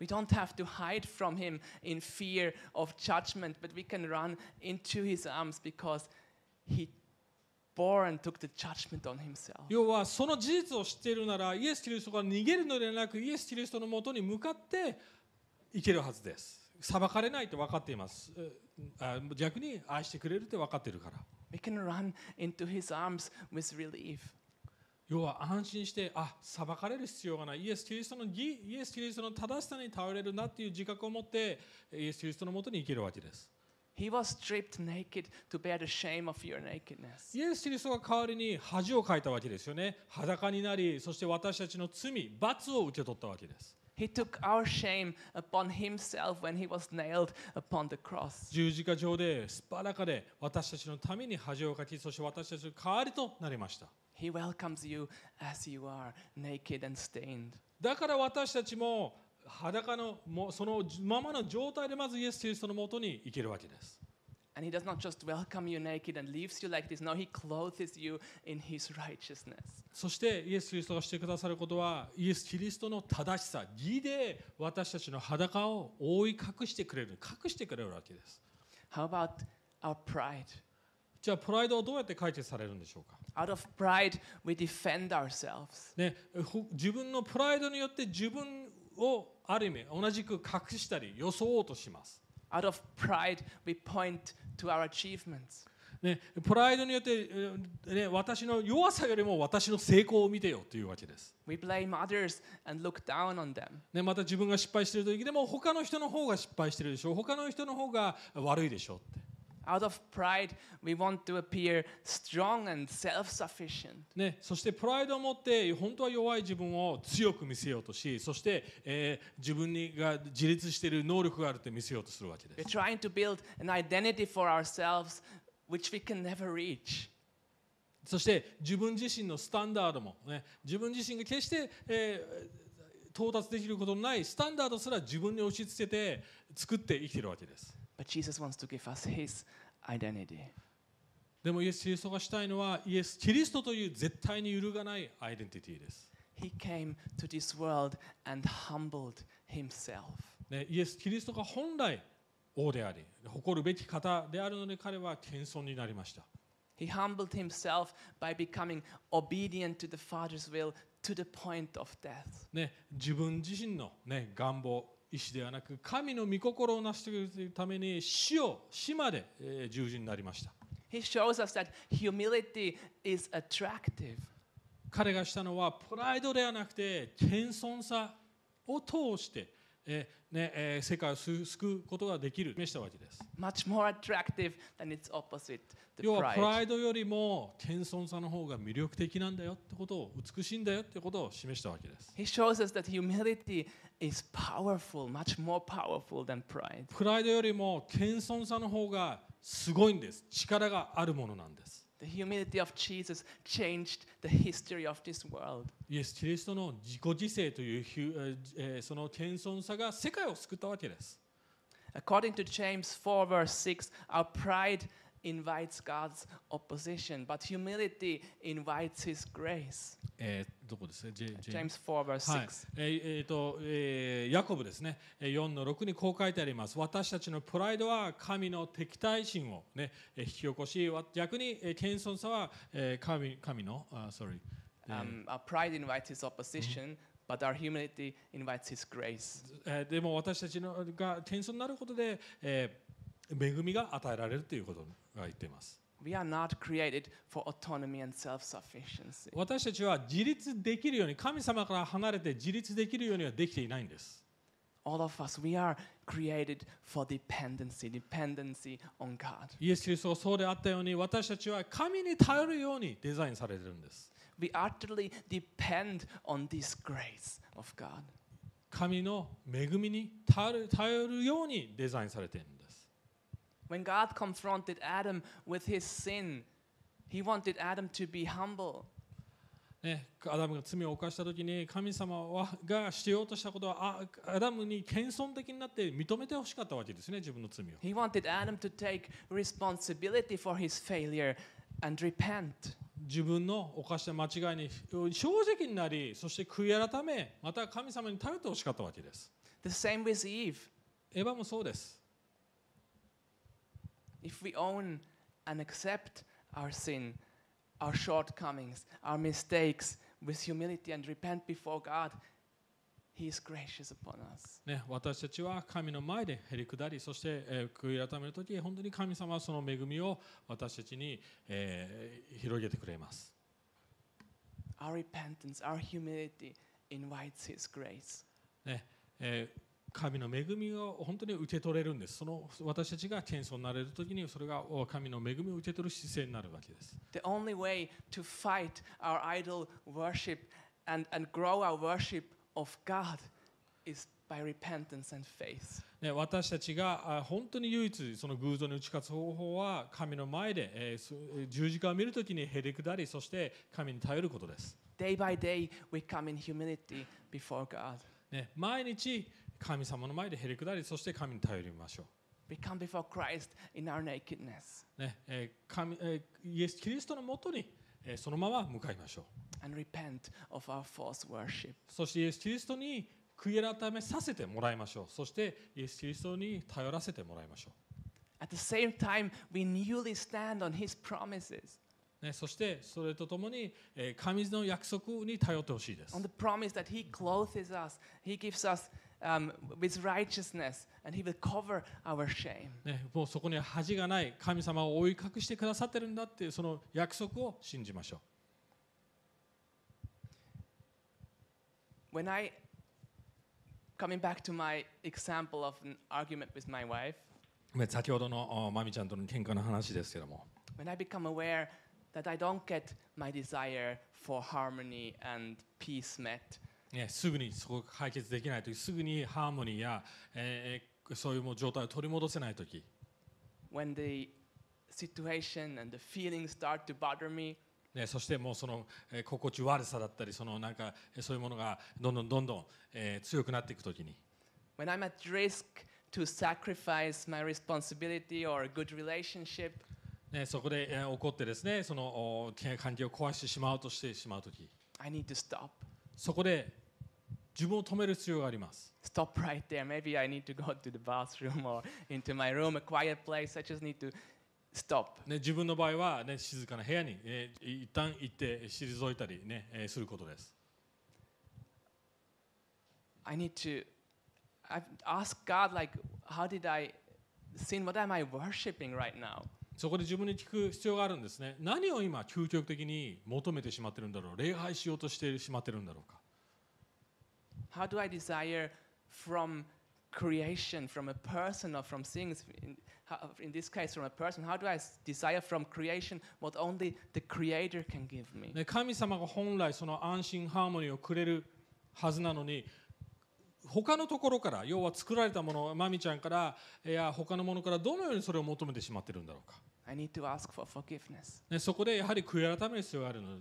Speaker 1: We don't have to hide from him in fear of judgment, but we can run into his arms because he bore and took the judgment on himself.
Speaker 2: 要はその事実を知っているならイエス・キリストから逃げるのではなくイエス・キリストのもとに向かっていけるはずです裁かれないと分かっています。逆に愛してくれるって分かっているから。
Speaker 1: We can run into his arms with relief.
Speaker 2: 要は安心してあ裁かれる必要がない。イエス・キリストの義イエス・キリストの正しさに頼れるなっていう自覚を持ってイエス・キリストのもとに生きるわけです。
Speaker 1: He was stripped naked to bear the shame of your nakedness.
Speaker 2: イエス・キリストが代わりに恥をかいたわけですよね。裸になりそして私たちの罪罰を受け取ったわけです
Speaker 1: He took our shame upon himself when he was nailed upon the cross.
Speaker 2: 十字架上ですっぱらかで私たちのために恥をかきそして私たちの代わりとなりました
Speaker 1: He welcomes you as you are, naked and stained.
Speaker 2: だから私たちも裸のもうそのままの状態でまずイエス・キリストのもとに行けるわけです
Speaker 1: And he does not just welcome you naked and leaves you like this. No, he clothes you in his righteousness.
Speaker 2: そしてイエス・キリストがしてくださることはイエス・キリストの正しさ義で私たちの裸を覆い隠してくれる隠してくれるわけです
Speaker 1: How about our pride?
Speaker 2: じゃあプライドはどうやって解決されるんでしょうか
Speaker 1: Out of pride, we defend ourselves.
Speaker 2: ね、ほ自分のプライドによって自分をある意味同じく隠したり装おうとします。
Speaker 1: Out of pride, we point to our achievements.
Speaker 2: ね、プライドによって、えーね、私の弱さよりも私の成功を見てよというわけです。
Speaker 1: We blame others and look down on them.
Speaker 2: ね、また自分が失敗している時でも他の人の方が失敗しているでしょう他の人の方が悪いでしょうって。
Speaker 1: Out of pride, we want to appear strong and self sufficient.
Speaker 2: ね、そしてプライドを持って本当は弱い自分を強く見せようとしそして、えー自分にが自立している能力があるって見せようとするわけで
Speaker 1: We're
Speaker 2: す。
Speaker 1: trying to build an identity for ourselves which we can never reach.
Speaker 2: そして自分自身のスタンダードも、ね、自分自身が決して、えー到達できることのないスタンダードすら自分に押し付けて作って生きているわけです。
Speaker 1: But Jesus wants to give us his identity.
Speaker 2: でもイエス・キリストがしたいのはイエス・キリストという絶対に揺るがないアイデンティティです。
Speaker 1: He came to this world and humbled himself.
Speaker 2: ね、イエス・キリストが本来王であり誇るべき方であるので彼は謙遜になりました。
Speaker 1: He humbled himself by becoming obedient to the Father's will to the point of death.
Speaker 2: ね、自分自身の、ね、願望意志ではなく神の御心を成していくために死を死まで、えー従事になりました。
Speaker 1: He shows us that humility is attractive.
Speaker 2: 彼がしたのはプライドではなくて謙遜さを通して、えーねえー世界を救救うことができる示したわけです。
Speaker 1: much more attractive than its opposite, the
Speaker 2: 要はプラ
Speaker 1: pride.
Speaker 2: イドよりも謙遜さの方が魅力的なんだよってことを美しいんだよってことを示したわけです。
Speaker 1: He shows us that humility is powerful, much more powerful than pride.
Speaker 2: プライドよりも謙遜さの方がすごいんです。力があるものなんです。
Speaker 1: The humility of Jesus changed the history of this world.
Speaker 2: イエス・キリストの自己犠牲というひゅえーえーその謙遜さが世界を救ったわけです。
Speaker 1: According to James 4, verse 6, our pride invites God's opposition, but humility invites His grace.
Speaker 2: えーどこですね、
Speaker 1: James 4, verse
Speaker 2: はい
Speaker 1: 6.
Speaker 2: えーえーとえーヤコブですね、えー4の6にこう書いてあります。私たちのプライドは神の敵対心を、ね、えー引き起こし、わ逆に、えー謙遜さは、えー神神の、あ sorry えー
Speaker 1: Um, our pride invites His opposition, but our humility invites His grace.
Speaker 2: えーでも私たちのが謙遜になることで、えー恵みが与えられるということが言っています。
Speaker 1: We are not created for autonomy and self sufficiency.
Speaker 2: 私たちは自立できるように、神様から離れて自立できるようにはできていないんです。
Speaker 1: All of us, we are created for dependency, dependency on God.
Speaker 2: イエス・キリストがそうであったように、私たちは神に頼るようにデザインされているんです。
Speaker 1: We utterly depend on this grace of God.
Speaker 2: 神の恵みに頼る頼るようにデザインされている。
Speaker 1: When God confronted Adam with his sin, he wanted Adam to be humble.
Speaker 2: ね、アダムが罪を犯した時に神様はがしようとしたことはあアダムに謙遜的になって認めてほしかったわけですね自分の罪を。
Speaker 1: He wanted Adam to take responsibility for his failure and repent.
Speaker 2: 自分の犯した間違いに正直になりそして悔い改めまた神様に頼ってほしかったわけです
Speaker 1: The same with Eve.
Speaker 2: エヴァもそうです
Speaker 1: If we own and accept our sin, our shortcomings, our mistakes with humility and repent before God, He is gracious upon us.
Speaker 2: ね、私たちは神の前でへり下りそして、えー悔い改める時本当に神様はその恵みを私たちに、えー広げてくれます
Speaker 1: Our repentance, our humility invites His grace.
Speaker 2: ねえー神の恵みを本当に受け取れるんですその私たちが謙遜になれる時にそれがお神の恵みを受け取る姿勢になるわけです
Speaker 1: The only way to fight our idol worship and, and grow our worship of God is by repentance and faith.
Speaker 2: ね、私たちがあ本当に唯一その偶像に打ち勝つ方法は神の前で、えーす十字架を見るときにへり下りそして神に頼ることです、
Speaker 1: Day by day, we come in humility before God.
Speaker 2: ね、毎日神様の前でへり下りそして神に頼りましょ
Speaker 1: We come before Christ in our nakedness
Speaker 2: う、ねえー神えーイエス・キリストのもとに、えーそのまま向かいましょう
Speaker 1: and repent of our false worship.
Speaker 2: そしてイエス・キリストに悔い改めさせてもらいましょうそしてイエス・キリストに頼らせてもらいましょ
Speaker 1: At the same time, we newly stand on His promises,
Speaker 2: う、ね、そしてそれとともに、えー神の約束に頼ってほしいです
Speaker 1: on the promise that He clothes us, He gives us um, with righteousness, and He will cover our shame.
Speaker 2: ね、もうそこには恥がない神様を覆い隠してくださってるんだっていうその約束を信じましょ
Speaker 1: When I, coming back to my example of an argument with my wife,
Speaker 2: うね先ほどのおまみちゃんとの喧嘩の話ですけども、
Speaker 1: when I become aware that I don't get my desire for harmony and peace met,
Speaker 2: ね、すぐにそこが解決できない時すぐにハーモニーや、えーそういう状態を取り戻せない時。
Speaker 1: When the situation and the feelings start to bother me,
Speaker 2: ね、そしてもうその、えー心地悪さだったりそのなんかえーそういうものがどんどんどんどん、えー強くなっていく時に、
Speaker 1: when I'm at risk to sacrifice my responsibility or a good relationship,
Speaker 2: ね、そこで、えー怒ってですねそのお関係を壊してしまうとしてしまう時。
Speaker 1: I need to stop.
Speaker 2: そこで自分を止める必要があります
Speaker 1: Stop right there. Maybe I need to go to the bathroom or into my room, a quiet place. I just need to stop.
Speaker 2: ね、自分の場合は、ね、静かな部屋に、えー一旦行って退いたり、ねえーすることです。
Speaker 1: I need to I've asked God, like, how did I sin? What am I worshiping right now?
Speaker 2: そこで自分に聞く必要があるんですね。何を今、究極的に求めてしまってるんだろう、礼拝しようとしてしまってるんだろうか。
Speaker 1: How do I desire from creation, from a person, or from things? In, in this case, from a person, how do I desire from creation what only the Creator can give me?
Speaker 2: ね、神様が本来その安心ハーモニーをくれるはずなのに他のところから要は作られたものマミちゃんからいや他のものからどのようにそれを求めてしまってるんだろうか、
Speaker 1: I need to ask for forgiveness.
Speaker 2: ね、そこでやはり悔い改める必要があるの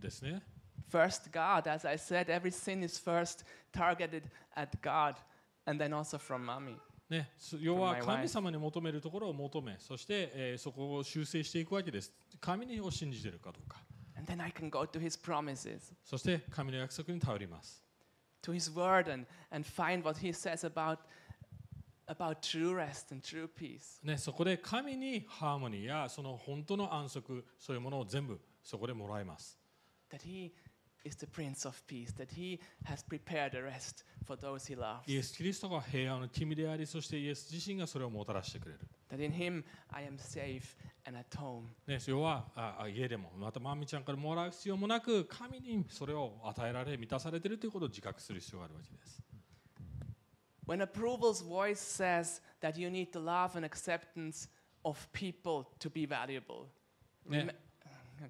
Speaker 2: ですね
Speaker 1: First, God, as I said, every sin is first targeted at God, and then also from mommy.
Speaker 2: ね、す要は神様に求めるところを求めそして、えーそこを修正していくわけです神を信じているかどうか
Speaker 1: And then I can go to His promises,
Speaker 2: そして神の約束に頼ります
Speaker 1: to His word, and, and find what He says about, about true rest and true peace.
Speaker 2: ね、そこで神にハーモニーやその本当の安息そういうものを全部そこでもらえます
Speaker 1: That He is the Prince of Peace, that He has prepared a rest for those He loves,
Speaker 2: イエス・キリストが平安の君でありそしてイエス自身がそれをもたらしてくれる、
Speaker 1: that in Him I am safe and at home.
Speaker 2: ね、要はああ家でもまたマミちゃんからもらう必要もなく神にそれを与えられ満たされているということを自覚する必要があるわけです
Speaker 1: When approval's voice says that you need the love and acceptance of people to be valuable,
Speaker 2: ね
Speaker 1: rem-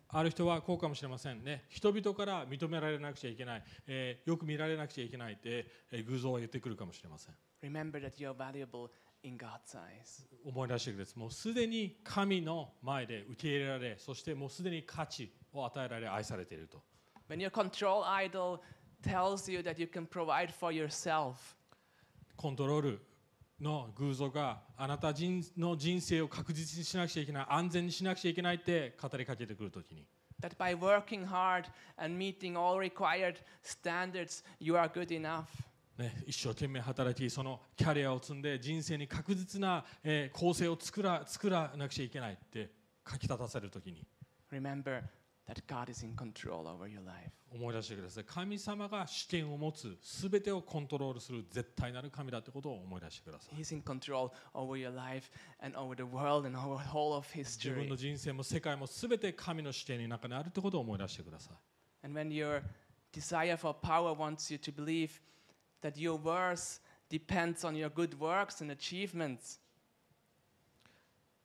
Speaker 2: ある人はこうかもしれませんね。人々から認められなくちゃいけない、えーよく見られなくちゃいけないって、えー偶像は言ってくるかもしれません。
Speaker 1: Remember that you're valuable in God's eyes.
Speaker 2: 思い出してください。もうすでに神の前で受け入れられそしてもうすでに価値を与えられ愛されていると。
Speaker 1: When your control idol tells you that you can provide for yourself,
Speaker 2: コントロールの偶像があなた人の人生を確実にしなくちゃいけない安全にしなくちゃいけないって語りかけてくるときに
Speaker 1: that by working hard and meeting all required standards, you are good enough.
Speaker 2: ね、一生懸命働きそのキャリアを積んで人生に確実な、えー構成を作ら作らなくちゃいけないって書き立たせるときに
Speaker 1: Remember that God is in control over your life.
Speaker 2: 思い出してください神様が主権を持つ全てをコントロールする絶対なる神だってことを思い出してください
Speaker 1: He's in control over your life and over the world and over whole of
Speaker 2: 自分
Speaker 1: history.
Speaker 2: の人生も世界も全て神の主権の中にあるってことを思い出してください
Speaker 1: And when your desire for power wants you to believe that your worth depends on your good works and achievements,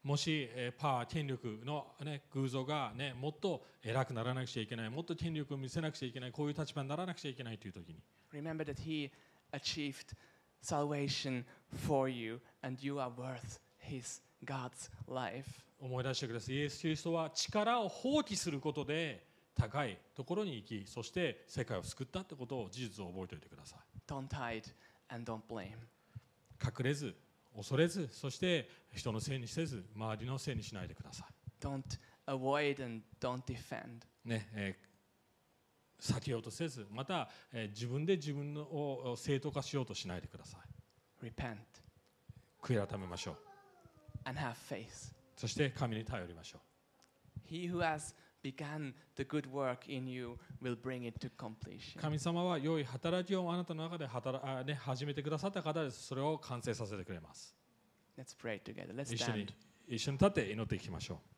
Speaker 2: もし、えーパワー権力の、ね、偶像が、ね、もっと偉くならなくちゃいけないもっと権力を見せなくちゃいけないこういう立場にならなくちゃいけないという時に
Speaker 1: remember that He achieved salvation for you, and you are worth His God's life.
Speaker 2: 思い出してくださいイエス・キリストは力を放棄することで高いところに行きそして世界を救ったってことを事実を覚えておいてください
Speaker 1: Don't hide and don't blame.
Speaker 2: 隠れず恐れずそして人のせいにせず周りのせいにしないでくださ
Speaker 1: Don't avoid and don't defend.
Speaker 2: いねえー避けようとせずまた、えー自分で自分のを正当化しようとしないでください。
Speaker 1: Repent.
Speaker 2: 悔い改めましょう。
Speaker 1: And have faith.
Speaker 2: そして神に頼りましょう。
Speaker 1: He who has begun the good work in you will bring it to completion.
Speaker 2: 神様は良い働きをあなたの中で働あ、ね、始めてくださった方ですそれを完成させてくれます
Speaker 1: Let's pray together. Let's
Speaker 2: 一緒に
Speaker 1: stand.
Speaker 2: 一緒に立って祈っていきましょう